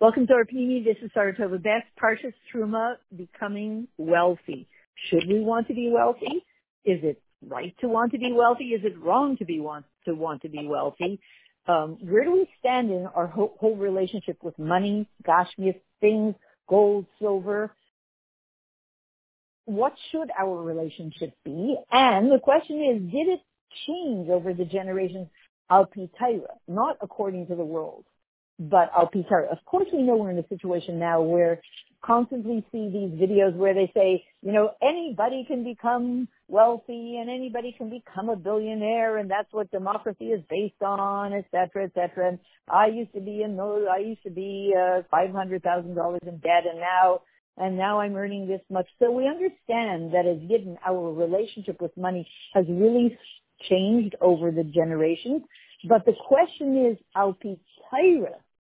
Welcome to our Pnimi. This is Saratova Best. Parshas Truma, becoming wealthy. Should we want to be wealthy? Is it right to want to be wealthy? Is it wrong to be want to want to be wealthy? Um, where do we stand in our whole, whole relationship with money, gashmias, things, gold, silver? What should our relationship be? And the question is, did it change over the generations? Al not according to the world but I'll be sorry. Of course, we know we're in a situation now where constantly see these videos where they say, you know, anybody can become wealthy and anybody can become a billionaire and that's what democracy is based on, et cetera, et cetera. And I used to be in those, I used to be, uh, $500,000 in debt and now, and now I'm earning this much. So we understand that as given our relationship with money has really changed over the generations. But the question is, al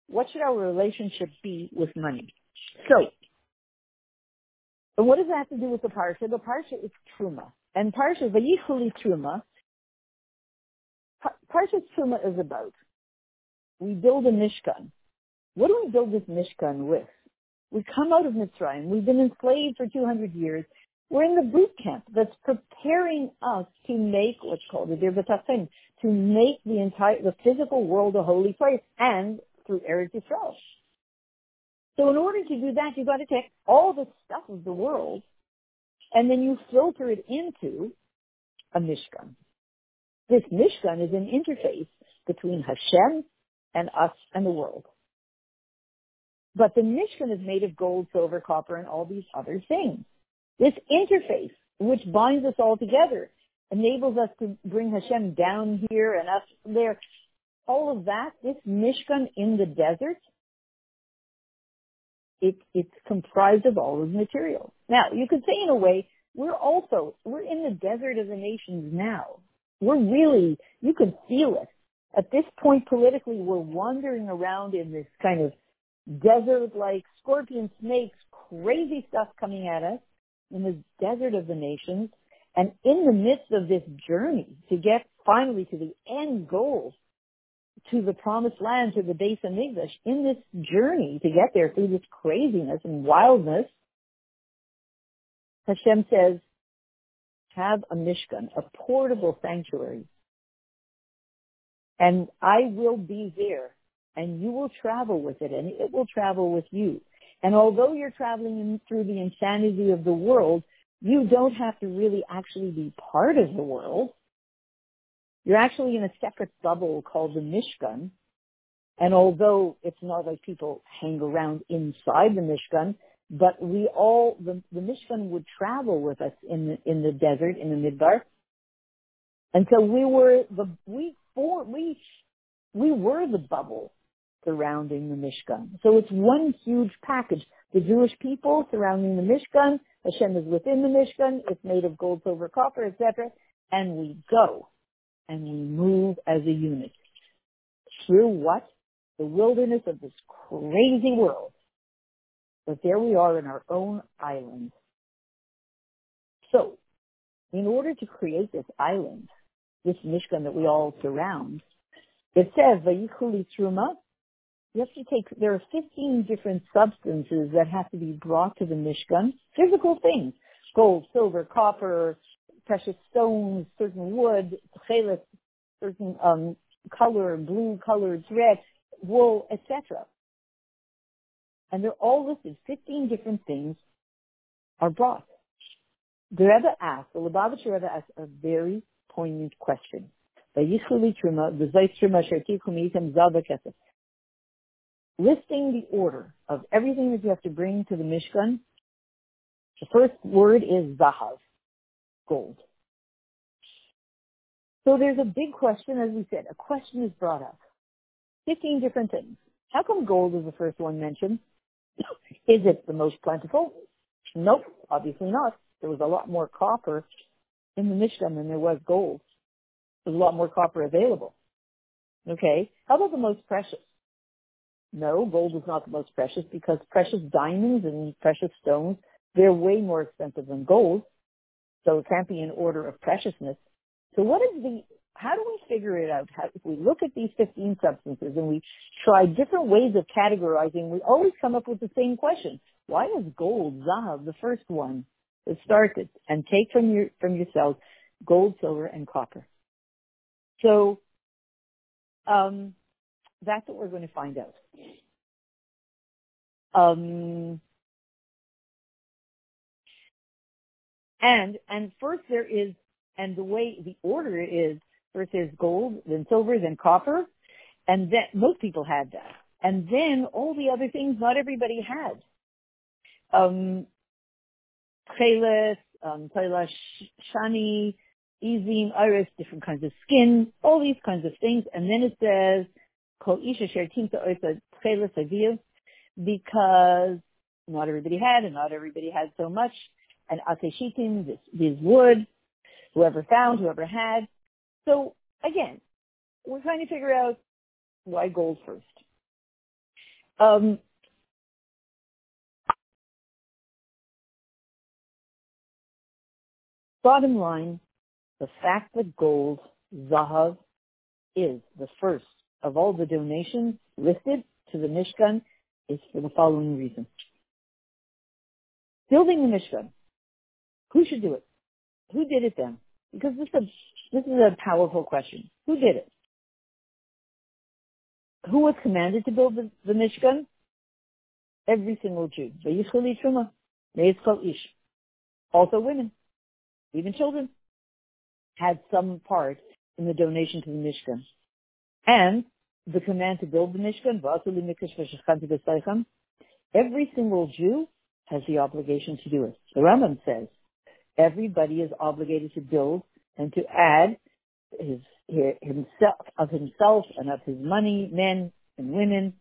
what should our relationship be with money? So, and what does that have to do with the parsha? The parsha is truma, and parsha vayichuli truma. Parsha truma is about we build a mishkan. What do we build this mishkan with? We come out of Mitzrayim. We've been enslaved for 200 years. We're in the boot camp that's preparing us to make what's called the Dir to make the entire, the physical world a holy place and through Eretz Yisrael. So in order to do that, you've got to take all the stuff of the world and then you filter it into a Mishkan. This Mishkan is an interface between Hashem and us and the world. But the Mishkan is made of gold, silver, copper, and all these other things. This interface, which binds us all together, enables us to bring Hashem down here and us there all of that, this Mishkan in the desert, it, it's comprised of all the materials. Now, you could say in a way, we're also, we're in the desert of the nations now. We're really, you can feel it. At this point politically, we're wandering around in this kind of desert-like scorpion snakes, crazy stuff coming at us in the desert of the nations. And in the midst of this journey to get finally to the end goal to the promised land, to the base of English, in this journey to get there through this craziness and wildness, Hashem says, have a mishkan, a portable sanctuary. And I will be there and you will travel with it and it will travel with you. And although you're traveling through the insanity of the world, you don't have to really actually be part of the world. You're actually in a separate bubble called the Mishkan. And although it's not like people hang around inside the Mishkan, but we all, the, the Mishkan would travel with us in the, in the desert, in the Midbar. And so we were the, we, for, we, we were the bubble surrounding the Mishkan. So it's one huge package. The Jewish people surrounding the Mishkan, Hashem is within the Mishkan, it's made of gold, silver, copper, etc. And we go and we move as a unit through what? The wilderness of this crazy world. But there we are in our own island. So, in order to create this island, this Mishkan that we all surround, it says, Vayikuli Truma, you have to take, there are 15 different substances that have to be brought to the Mishkan, physical things, gold, silver, copper, precious stones, certain wood, certain um, color, blue colored thread, wool, etc. And they're all listed. 15 different things are brought. The Rebbe asked, the Lubavitcher Rebbe asked a very poignant question. Listing the order of everything that you have to bring to the Mishkan, the first word is Zahav gold. So there's a big question, as we said, a question is brought up. 15 different things. How come gold is the first one mentioned? is it the most plentiful? Nope, obviously not. There was a lot more copper in the Mishkan than there was gold. There's a lot more copper available. Okay. How about the most precious? No, gold is not the most precious because precious diamonds and precious stones, they're way more expensive than gold. So it can't be in order of preciousness. So what is the, how do we figure it out? How, if we look at these 15 substances and we try different ways of categorizing, we always come up with the same question. Why is gold, zahav, the first one that started? and take from your, from your cells gold, silver, and copper? So, um, that's what we're going to find out. Um, and and first there is, and the way the order is first there's gold, then silver, then copper, and then most people had that, and then all the other things not everybody had. Um, cheles, um, shani, ezim, iris, different kinds of skin, all these kinds of things, and then it says because not everybody had and not everybody had so much. And ateshitim, this, this wood, whoever found, whoever had. So again, we're trying to figure out why gold first. Um, bottom line, the fact that gold, Zahav, is the first of all the donations listed to the Mishkan is for the following reason. Building the Mishkan. Who should do it? Who did it then? Because this is a, this is a powerful question. Who did it? Who was commanded to build the, the Mishkan? Every single Jew. Also women, even children, had some part in the donation to the Mishkan. And the command to build the Mishkan, every single Jew has the obligation to do it. The Rambam says everybody is obligated to build and to add his, himself of himself and of his money, men and women.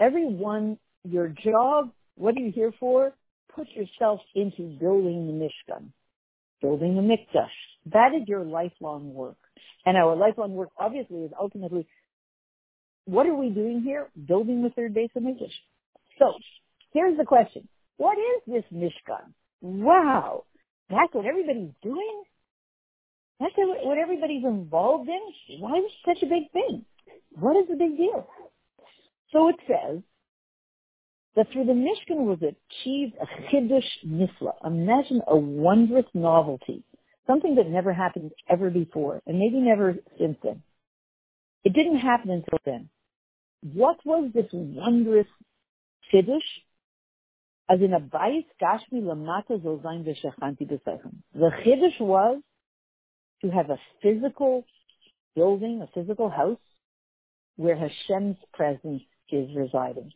Everyone, your job, what are you here for? Put yourself into building the Mishkan, building the Mikdash. That is your lifelong work. And our lifelong work obviously is ultimately, what are we doing here? Building the third Beis Hamikdash. So, here's the question. What is this Mishkan? Wow. That's what everybody's doing? That's what everybody's involved in? Why is it such a big thing? What is the big deal? So it says that through the Mishkan was achieved a chiddush nifla. Imagine a wondrous novelty something that never happened ever before, and maybe never since then. It didn't happen until then. What was this wondrous chiddush? As in a bayis gashmi lamata b'sechem. The chiddush was to have a physical building, a physical house, where Hashem's presence is residing.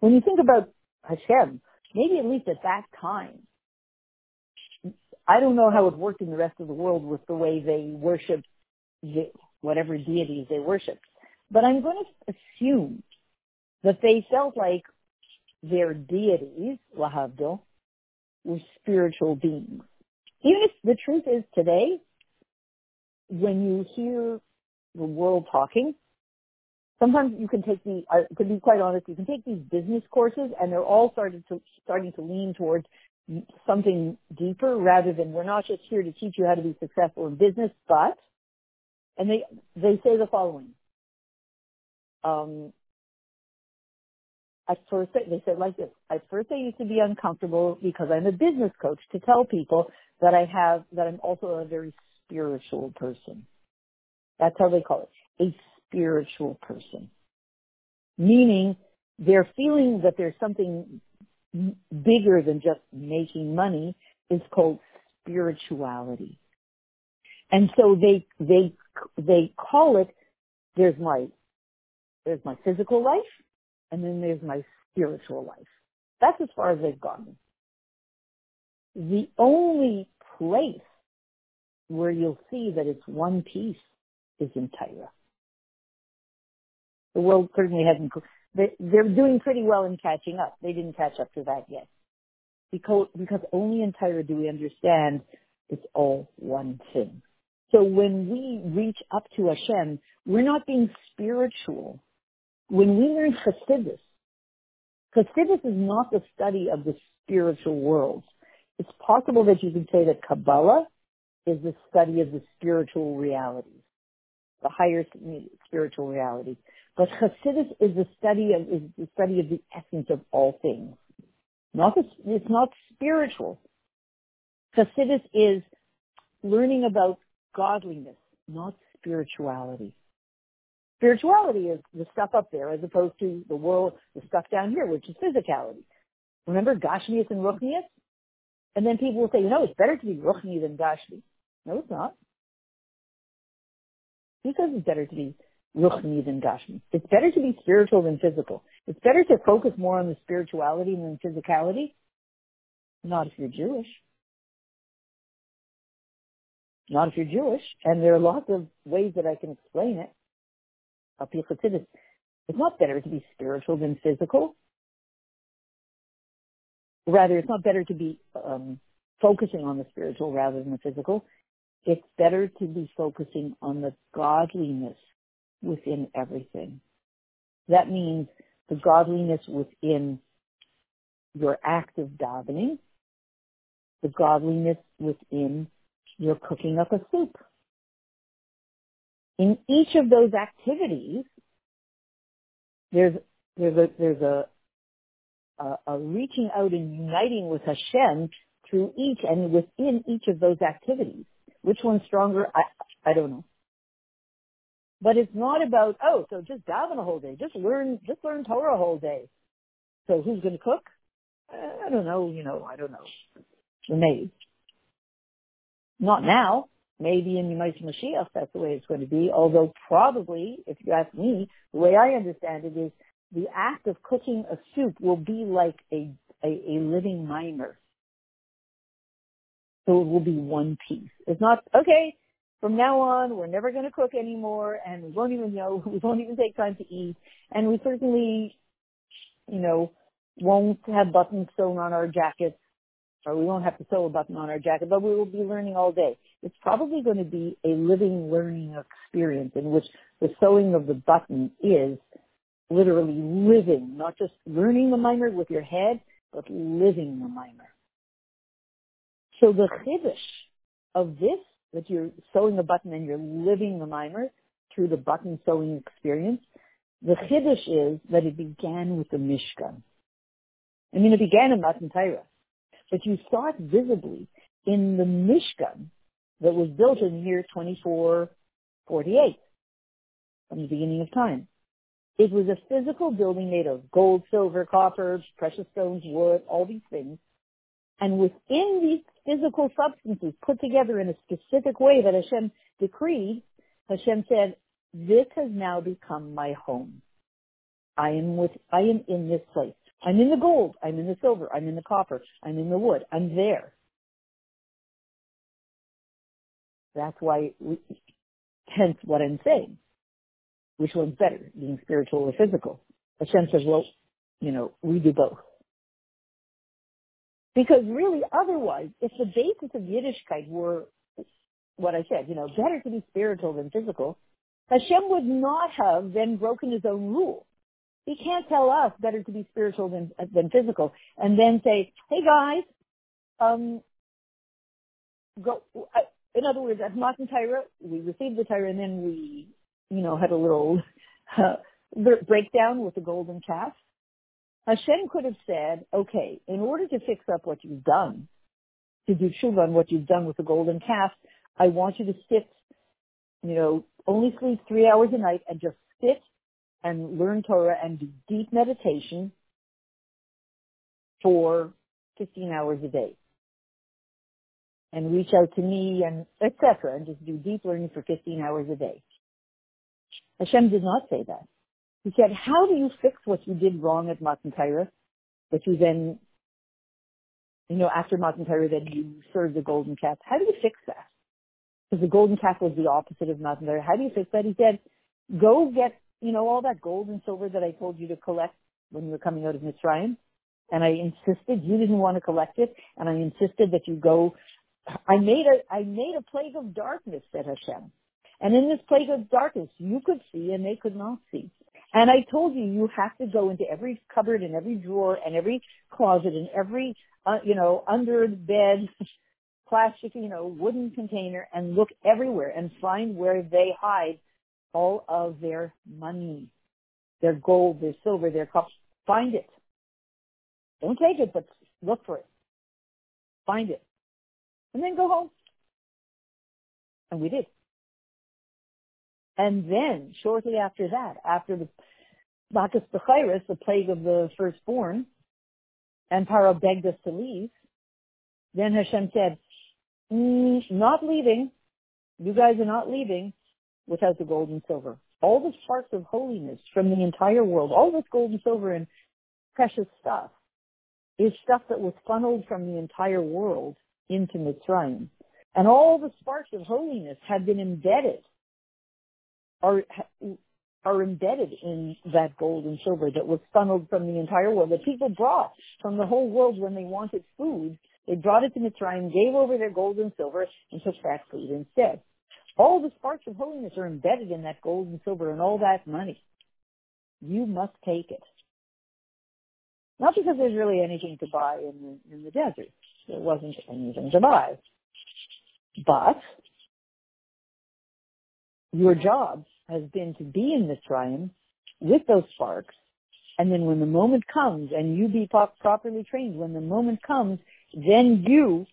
When you think about Hashem, maybe at least at that time, I don't know how it worked in the rest of the world with the way they worship the, whatever deities they worship. But I'm going to assume that they felt like their deities, Lahavdil, were spiritual beings. Even if the truth is today, when you hear the world talking, sometimes you can take the, uh, to be quite honest, you can take these business courses and they're all started to, starting to lean towards something deeper rather than we're not just here to teach you how to be successful in business, but, and they, they say the following. Um, at first, they said like this, at first I used to be uncomfortable because I'm a business coach to tell people that I have, that I'm also a very spiritual person. That's how they call it. A spiritual person. Meaning they're feeling that there's something bigger than just making money is called spirituality. And so they, they, they call it, there's my, there's my physical life and then there's my spiritual life. That's as far as they've gotten. The only place where you'll see that it's one piece is in Torah. The world certainly hasn't they're doing pretty well in catching up. They didn't catch up to that yet. Because, because only in Torah do we understand it's all one thing. So when we reach up to Hashem, we're not being spiritual. When we learn Chassidus, Chassidus is not the study of the spiritual world. It's possible that you can say that Kabbalah is the study of the spiritual realities, the higher spiritual reality. But Hasidus is the study of is the study of the essence of all things. Not the, it's not spiritual. Hasidus is learning about godliness, not spirituality. Spirituality is the stuff up there as opposed to the world, the stuff down here, which is physicality. Remember Gashmias and Ruchnias? And then people will say, you know, it's better to be Ruchni than Gashmi. No, it's not. Who says it's better to be Ruchni than Gashmi? It's better to be spiritual than physical. It's better to focus more on the spirituality than the physicality. Not if you're Jewish. Not if you're Jewish. And there are lots of ways that I can explain it. It's not better to be spiritual than physical. Rather, it's not better to be um, focusing on the spiritual rather than the physical. It's better to be focusing on the godliness within everything. That means the godliness within your act of davening, the godliness within your cooking up a soup. In each of those activities, there's there's a there's a a, a reaching out and uniting with Hashem through each and within each of those activities. Which one's stronger? I I don't know. But it's not about oh, so just daven a whole day, just learn just learn Torah a whole day. So who's going to cook? Eh, I don't know. You know, I don't know. Maid. Not now. Maybe in Yemais Mashiach, that's the way it's going to be. Although probably, if you ask me, the way I understand it is the act of cooking a soup will be like a, a, a living mimer. So it will be one piece. It's not, okay, from now on, we're never going to cook anymore and we won't even know, we won't even take time to eat. And we certainly, you know, won't have buttons sewn on our jackets or we won't have to sew a button on our jacket, but we will be learning all day. It's probably going to be a living learning experience in which the sewing of the button is literally living, not just learning the mimer with your head, but living the mimer. So the chiddush of this, that you're sewing a button and you're living the mimer through the button sewing experience, the chiddush is that it began with the Mishkan. I mean, it began in Matan Torah, but you saw it visibly in the Mishkan that was built in the year 2448 from the beginning of time. It was a physical building made of gold, silver, copper, precious stones, wood, all these things. And within these physical substances put together in a specific way that Hashem decreed, Hashem said, this has now become my home. I am with, I am in this place. I'm in the gold. I'm in the silver. I'm in the copper. I'm in the wood. I'm there. That's why, we, hence what I'm saying. Which one's better, being spiritual or physical? Hashem says, well, you know, we do both. Because really, otherwise, if the basis of Yiddishkeit were what I said, you know, better to be spiritual than physical, Hashem would not have then broken his own rule. He can't tell us better to be spiritual than than physical, and then say, "Hey guys, um, go." In other words, at Matan Torah, we received the Torah, and then we you know, had a little uh, breakdown with the golden calf. Hashem could have said, okay, in order to fix up what you've done, to do tshuva on what you've done with the golden calf, I want you to sit, you know, only sleep three hours a night and just sit and learn Torah and do deep meditation for 15 hours a day. And reach out to me and etc. and just do deep learning for 15 hours a day. Hashem did not say that. He said, how do you fix what you did wrong at Matan Torah, that you then, you know, after Matan Torah, then you served the golden calf? How do you fix that? Because the golden calf was the opposite of Matan Torah. How do you fix that? He said, go get, you know, all that gold and silver that I told you to collect when you were coming out of Mitzrayim. And I insisted you didn't want to collect it, and I insisted that you go. I made a I made a plague of darkness, said Hashem. And in this plague of darkness, you could see and they could not see. And I told you, you have to go into every cupboard and every drawer and every closet and every, uh, you know, under the bed plastic, you know, wooden container and look everywhere and find where they hide all of their money, their gold, their silver, their cups. Find it. Don't take it, but look for it. Find it. And then go home. And we did. And then, shortly after that, after the Makas Bechiris, the plague of the firstborn, and Paro begged us to leave, then Hashem said, mm, not leaving. You guys are not leaving without the gold and silver. All the sparks of holiness from the entire world, all this gold and silver and precious stuff is stuff that was funneled from the entire world into Mitzrayim. And all the sparks of holiness have been embedded, are, are embedded in that gold and silver that was funneled from the entire world, that people brought from the whole world when they wanted food. They brought it to Mitzrayim, gave over their gold and silver, and took back food instead. All the sparks of holiness are embedded in that gold and silver and all that money. You must take it. Not because there's really anything to buy in the, in the desert. There wasn't anything to buy. But your job has been to be in Mitzrayim with those sparks, and then when the moment comes and you be properly trained, when the moment comes, then you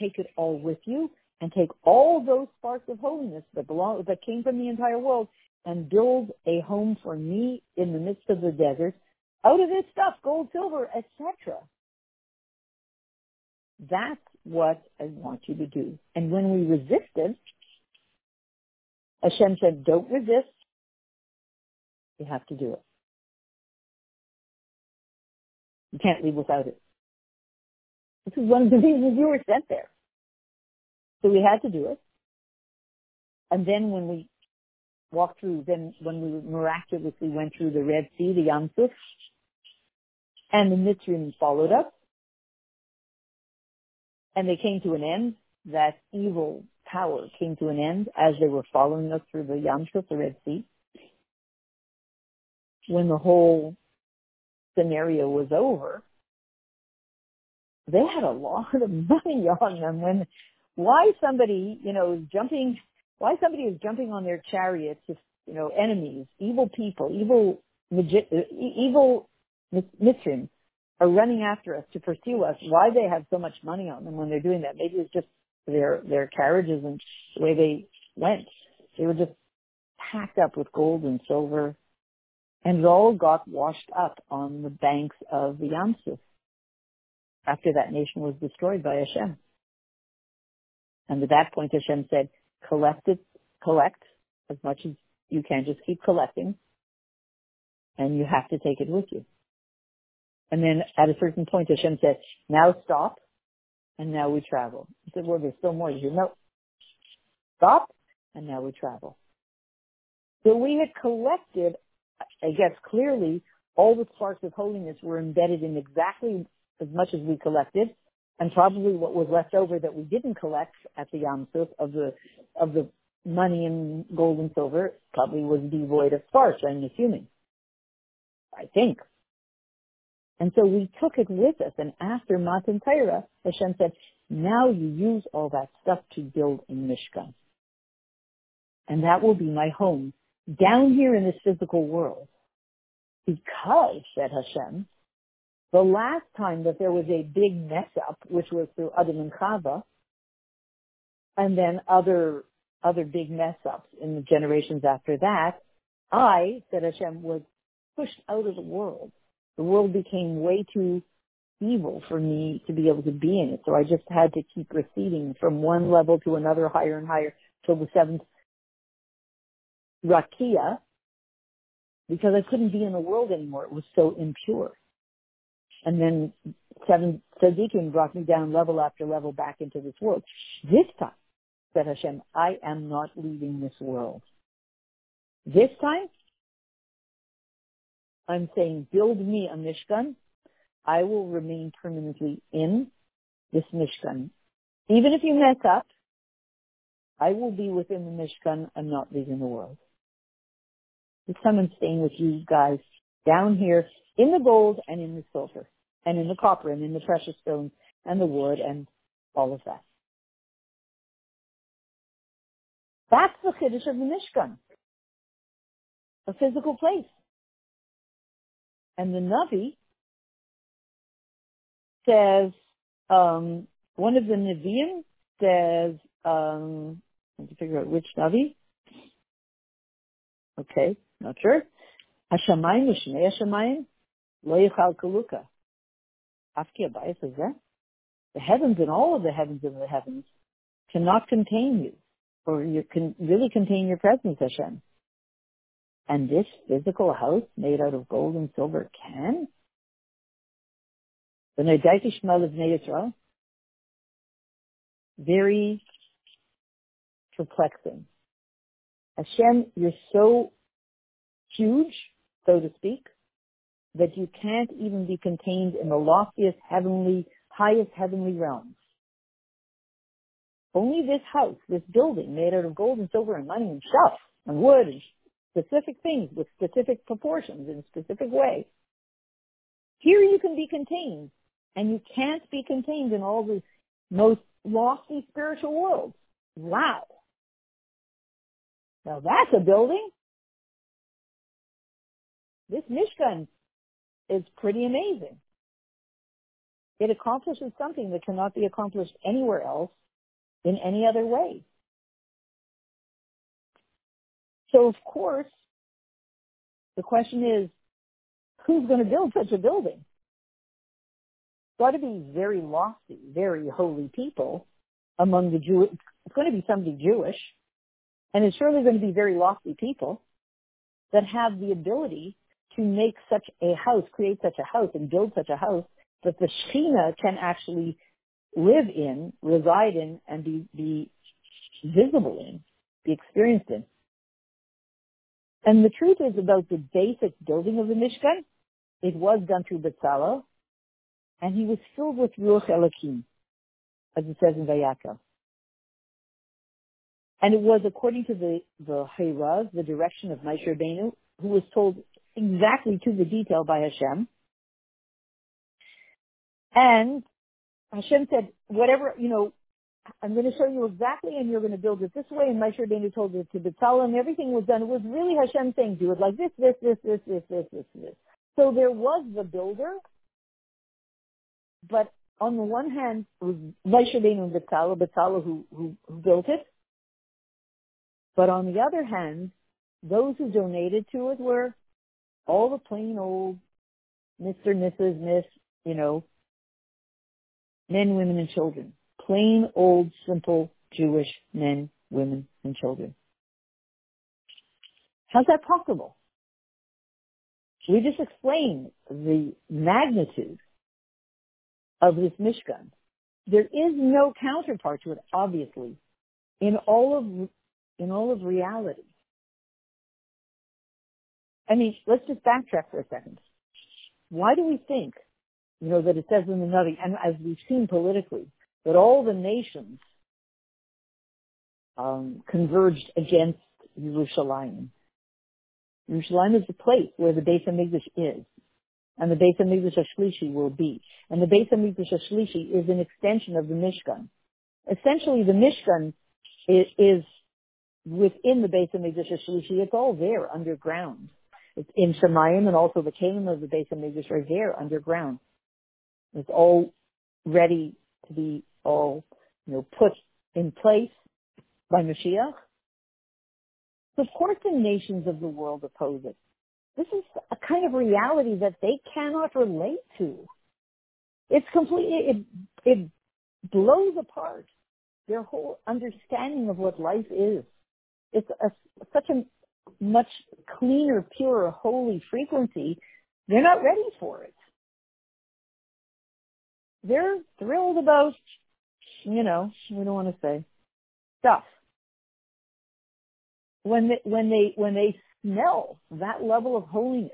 take it all with you and take all those sparks of holiness that belong that came from the entire world and build a home for me in the midst of the desert out of this stuff, gold, silver, etc. That's what I want you to do. And when we resisted, Hashem said, don't resist. You have to do it. You can't leave without it. This is one of the reasons you were sent there. So we had to do it. And then when we walked through, then when we miraculously went through the Red Sea, the Yam Suf, and the Mitzrayim followed us. And they came to an end. That evil power came to an end as they were following us through the Yam Suf, the Red Sea. When the whole scenario was over, they had a lot of money on them when why somebody, you know, is jumping why somebody is jumping on their chariots if you know, enemies, evil people, evil magi- uh, evil Mitzrayim are running after us to pursue us, why they have so much money on them when they're doing that. Maybe it's just their their carriages and the way they went. They were just packed up with gold and silver, and it all got washed up on the banks of the Yam Suf after that nation was destroyed by Hashem. And at that point, Hashem said, collect it, collect as much as you can. Just keep collecting, and you have to take it with you. And then at a certain point, Hashem said, now stop, and now we travel. He said, well, there's still more. He said, no, stop, and now we travel. So we had collected, I guess clearly, all the sparks of holiness were embedded in exactly as much as we collected, and probably what was left over that we didn't collect at the Yam of the of the money and gold and silver probably was devoid of sparks. I'm assuming. I think. And so we took it with us. And after Matan Torah, Hashem said, now you use all that stuff to build a Mishkan. And that will be my home down here in this physical world. Because, said Hashem, the last time that there was a big mess up, which was through Adam and Chava, and then other, other big mess ups in the generations after that, I, said Hashem, was pushed out of the world the world became way too evil for me to be able to be in it. So I just had to keep receding from one level to another, higher and higher, till the seventh rakia, because I couldn't be in the world anymore. It was so impure. And then seven tzaddikim brought me down level after level back into this world. This time, said Hashem, I am not leaving this world. This time, I'm saying build me a Mishkan. I will remain permanently in this Mishkan. Even if you mess up, I will be within the Mishkan and not leaving the world. This time I'm staying with you guys down here in the gold and in the silver and in the copper and in the precious stones and the wood and all of that. That's the Chiddush of the Mishkan. A physical place. And the Navi says, um, one of the Nevi'im says, um, I have to figure out which Navi. Okay, not sure. Hashamayim v'shnei Hashamayim lo yichal kaluka. Afki Abayis says that. The heavens and all of the heavens and the heavens cannot contain you, or you can really contain your presence, Hashem. And this physical house made out of gold and silver can? The Nadaiti of Israel, very perplexing. Hashem, you're so huge, so to speak, that you can't even be contained in the loftiest heavenly, highest heavenly realms. Only this house, this building made out of gold and silver and money and stuff and wood and specific things with specific proportions in a specific way. Here you can be contained and you can't be contained in all the most lofty spiritual worlds. Wow. Now that's a building. This Mishkan is pretty amazing. It accomplishes something that cannot be accomplished anywhere else in any other way. So of course, the question is, who's going to build such a building? Got to be very lofty, very holy people among the Jew. It's going to be somebody Jewish, and it's surely going to be very lofty people that have the ability to make such a house, create such a house, and build such a house that the Shekhinah can actually live in, reside in, and be, be visible in, be experienced in. And the truth is about the basic building of the Mishkan, it was done through Bezalel, and he was filled with Ruach Elohim, as it says in Vayakhel. And it was according to the, the Hayraz, the direction of Moshe Rabbeinu, who was told exactly to the detail by Hashem. And Hashem said, whatever, you know, I'm going to show you exactly and you're going to build it this way. And Moshe Rabbeinu told it to Betzalel and everything was done. It was really Hashem saying, do it like this, this, this, this, this, this, this, this. So there was the builder, but on the one hand, it was Moshe Rabbeinu and Betzalel, Betzalel who, who, who built it. But on the other hand, those who donated to it were all the plain old Mr., Mrs., Miss, you know, men, women, and children. Plain old, simple Jewish men, women, and children. How's that possible? We just explained the magnitude of this Mishkan. There is no counterpart to it, obviously, in all of in all of reality. I mean, let's just backtrack for a second. Why do we think, you know, that it says in the Navi, and as we've seen politically, that all the nations um, converged against Yerushalayim. Yerushalayim is the place where the Beis Hamikdash is, and the Beis Hamikdash Shlishi will be. And the Beis Hamikdash Shlishi is an extension of the Mishkan. Essentially, the Mishkan is, is within the Beis Hamikdash Shlishi. It's all there underground. It's in Shemayim and also the kingdom of the Beis Hamikdash are there underground. It's all ready to be all, you know, put in place by Mashiach. Of course the nations of the world oppose it. This is a kind of reality that they cannot relate to. It's completely, it, it blows apart their whole understanding of what life is. It's a, such a much cleaner, purer, holy frequency, they're not ready for it. They're thrilled about, you know, we don't want to say stuff. When they, when they, when they smell that level of holiness,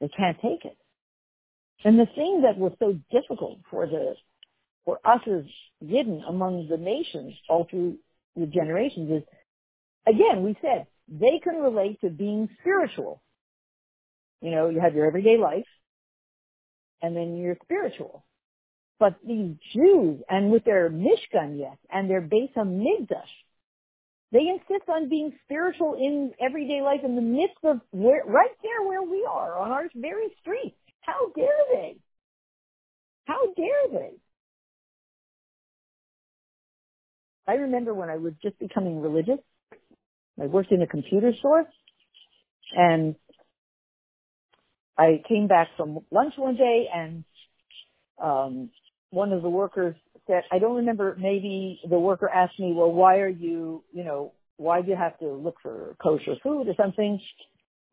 they can't take it. And the thing that was so difficult for the, for us as Yidden among the nations all through the generations is, again, we said, they can relate to being spiritual. You know, you have your everyday life, and then you're spiritual. But these Jews, and with their Mishkan yet, and their Beis HaMikdash, They insist on being spiritual in everyday life in the midst of where, right there where we are on our very street. How dare they? How dare they? I remember when I was just becoming religious, I worked in a computer store and I came back from lunch one day and um one of the workers said, I don't remember, maybe the worker asked me, well, why are you, you know, why do you have to look for kosher food or something?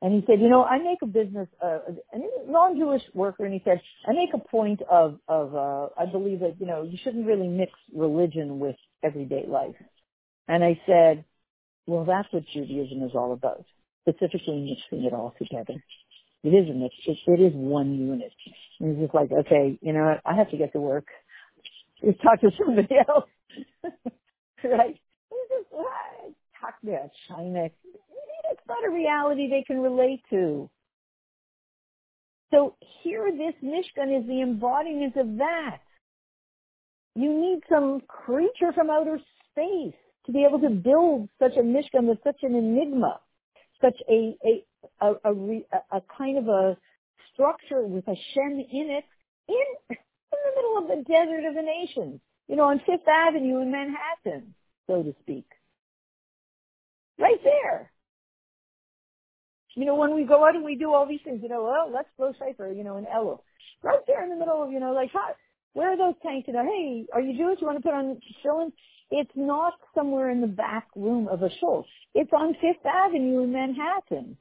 And he said, you know, I make a business, uh, a non-Jewish worker, and he said, I make a point of, of, uh, I believe that, you know, you shouldn't really mix religion with everyday life. And I said, well, that's what Judaism is all about, specifically mixing it all together. It is a mix. It, it is one unit. And he's just like, okay, you know what? I have to get to work. Let's talk to somebody else. right? Just, ah, talk about China. It's not a reality they can relate to. So here, this Mishkan is the embodiment of that. You need some creature from outer space to be able to build such a Mishkan with such an enigma, such a, a a, a, a kind of a structure with a Shem in it in, in the middle of the desert of the nations, you know, on Fifth Avenue in Manhattan, so to speak. Right there. You know, when we go out and we do all these things, you know, well, let's blow shofar, you know, in Elul. Right there in the middle of, you know, like, how, where are those tanks? You know, hey, are you Jewish? You want to put on tefillin? It's not somewhere in the back room of a shul. It's on Fifth Avenue in Manhattan.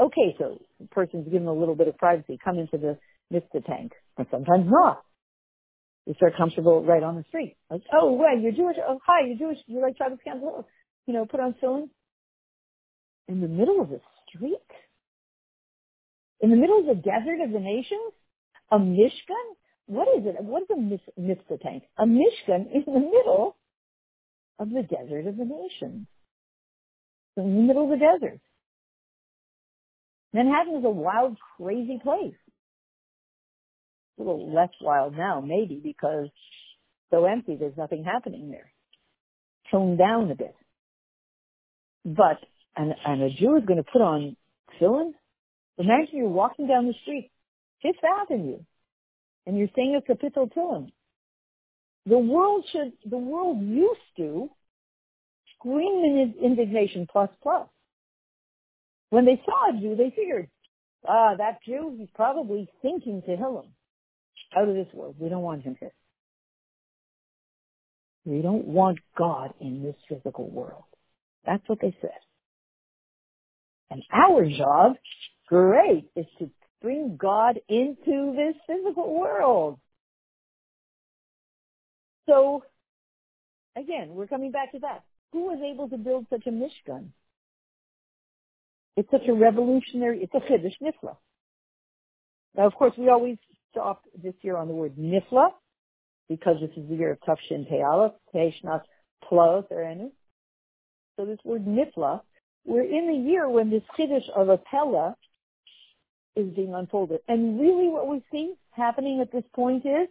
Okay, so the person's given a little bit of privacy, come into the Mitzvah tank, but sometimes not. You start comfortable right on the street. Like, oh, well, you're Jewish. Oh, hi, you're Jewish. You like Shabbos candles? You know, put on tefillin. In the middle of the street? In the middle of the desert of the nations? A Mishkan? What is it? What is a Mitzvah tank? A Mishkan in the middle of the desert of the nations. So in the middle of the desert. Manhattan is a wild, crazy place. A little less wild now, maybe, because so empty, there's nothing happening there. Toned down a bit. But, and, and a Jew is going to put on Tehillim? Imagine you're walking down the street, Fifth Avenue, and you're saying a kapitel tefillin. The world should, the world used to scream in indignation plus plus. When they saw a Jew, they figured, ah, that Jew, he's probably thinking Tehillim. Out of this world. We don't want him here. We don't want God in this physical world. That's what they said. And our job, great, is to bring God into this physical world. So, again, we're coming back to that. Who was able to build such a Mishkan? It's such a revolutionary, it's a chiddush nifla. Now, of course, we always stop this year on the word nifla because this is the year of Tafshin Te'alef, Te'eshnas Plos Erenu. So this word nifla, we're in the year when this chiddush of a pella is being unfolded. And really what we see happening at this point is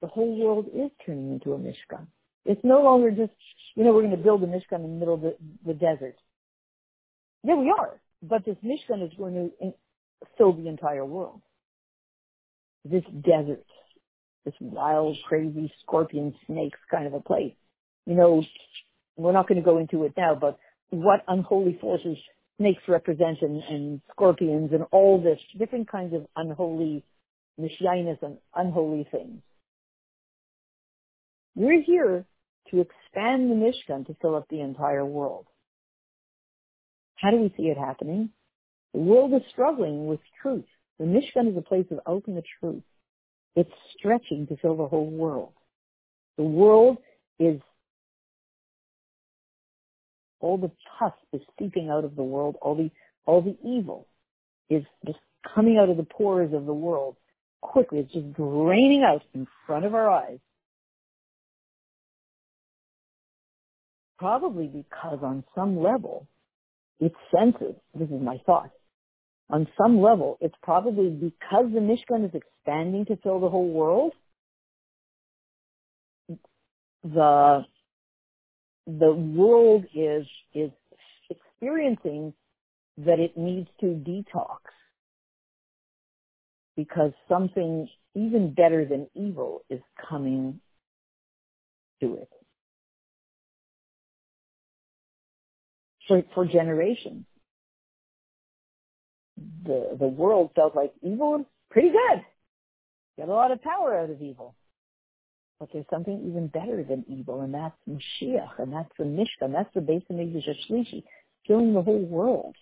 the whole world is turning into a Mishkan. It's no longer just, you know, we're going to build a Mishkan in the middle of the, the desert. Yeah, we are. But this Mishkan is going to fill the entire world. This desert, this wild, crazy scorpion snakes kind of a place. You know, we're not going to go into it now, but what unholy forces snakes represent and, and scorpions and all this different kinds of unholy mishyainus and unholy things. We're here to expand the Mishkan to fill up the entire world. How do we see it happening? The world is struggling with truth. The Mishkan is a place of ultimate truth. It's stretching to fill the whole world. The world is, all the pus is seeping out of the world. All the, all the evil is just coming out of the pores of the world quickly. It's just draining out in front of our eyes. Probably because on some level, it senses, this is my thought, on some level, it's probably because the Mishkan is expanding to fill the whole world, the the world is, is experiencing that it needs to detox because something even better than evil is coming to it. For, for generations, the, the world felt like evil pretty good. Get a lot of power out of evil. But there's something even better than evil, and that's Mashiach, and that's the Mishkan, that's the Beis Hamikdash Shlishi, filling the whole world.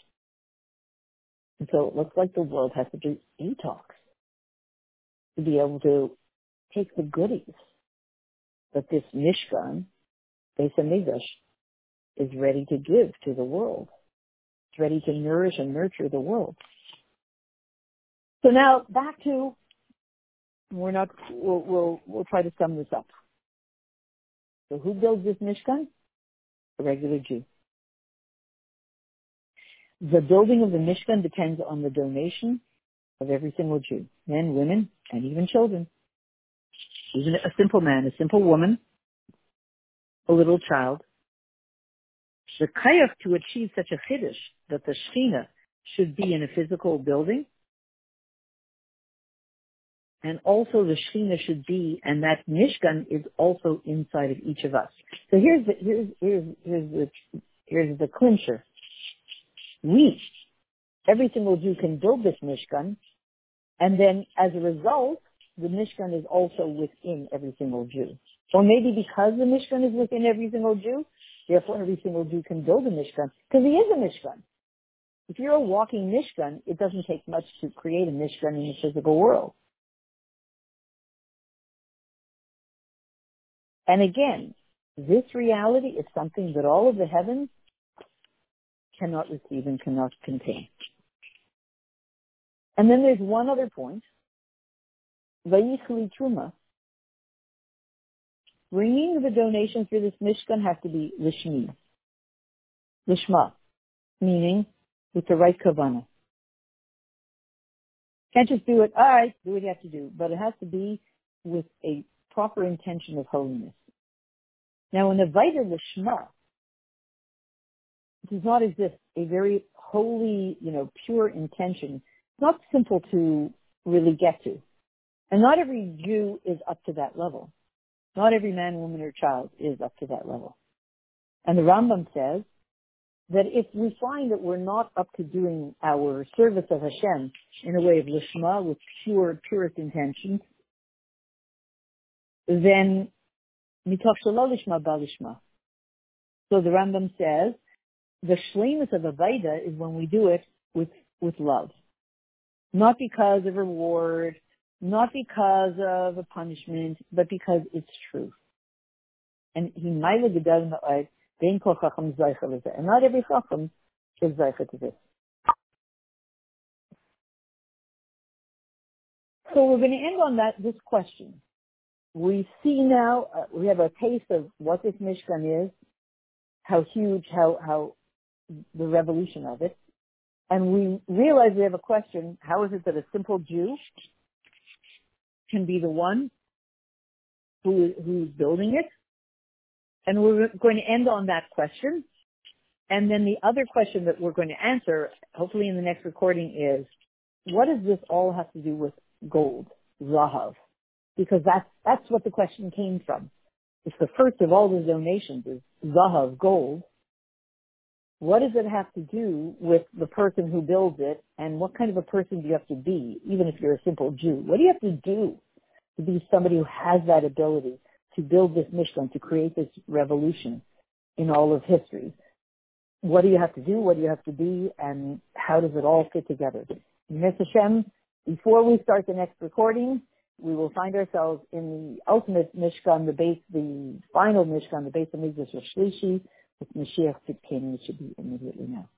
And so it looks like the world has to do detox to be able to take the goodies that this Mishkan, Beis Hamikdash, is ready to give to the world. It's ready to nourish and nurture the world. So now back to we're not. We'll we'll, we'll try to sum this up. So who builds this Mishkan? A regular Jew. The building of the Mishkan depends on the donation of every single Jew, men, women, and even children. Even a simple man, a simple woman, a little child. The kayach to achieve such a chiddush that the Shechina should be in a physical building and also the Shekhinah should be, and that Mishkan is also inside of each of us. So here's the, here's, here's, here's the, here's the clincher. We, every single Jew can build this Mishkan, and then as a result, the Mishkan is also within every single Jew. Or maybe because the Mishkan is within every single Jew, therefore every single Jew can build a Mishkan, because he is a Mishkan. If you're a walking Mishkan, it doesn't take much to create a Mishkan in the physical world. And again, this reality is something that all of the heavens cannot receive and cannot contain. And then there's one other point. Vayichli Truma. Bringing the donation for this Mishkan has to be Lishmi. Lishma. Meaning with the right kavana. Can't just do it, alright, do what you have to do. But it has to be with a proper intention of holiness. Now, in the Vita Lishma, does not exist a very holy, you know, pure intention. It's not simple to really get to. And not every Jew is up to that level. Not every man, woman, or child is up to that level. And the Rambam says that if we find that we're not up to doing our service of Hashem in a way of lishma with pure, purest intentions, then mitoch lishma balishma. So the Rambam says the shlemus of Avaida is when we do it with with love, not because of reward, not because of a punishment, but because it's true. And he might have gedal ma'od bein kol chacham zeicher and not every chacham is zeicher to this. So we're going to end on that this question we see now, uh, we have a taste of what this Mishkan is, how huge, how, how the revolution of it. And we realize we have a question, how is it that a simple Jew can be the one who, who's building it? And we're going to end on that question. And then the other question that we're going to answer, hopefully in the next recording is, what does this all have to do with gold, Zahav? because that's that's what the question came from. It's the first of all the donations is zahav, gold. What does it have to do with the person who builds it, and what kind of a person do you have to be, even if you're a simple Jew? What do you have to do to be somebody who has that ability to build this Mishkan, to create this revolution in all of history? What do you have to do? What do you have to be? And how does it all fit together? Miss Hashem, before we start the next recording, we will find ourselves in the ultimate Mishkan, the base, the final Mishkan, the Beis Hamikdash Shlishi, with Mashiach Tzidkenu, which should be immediately now.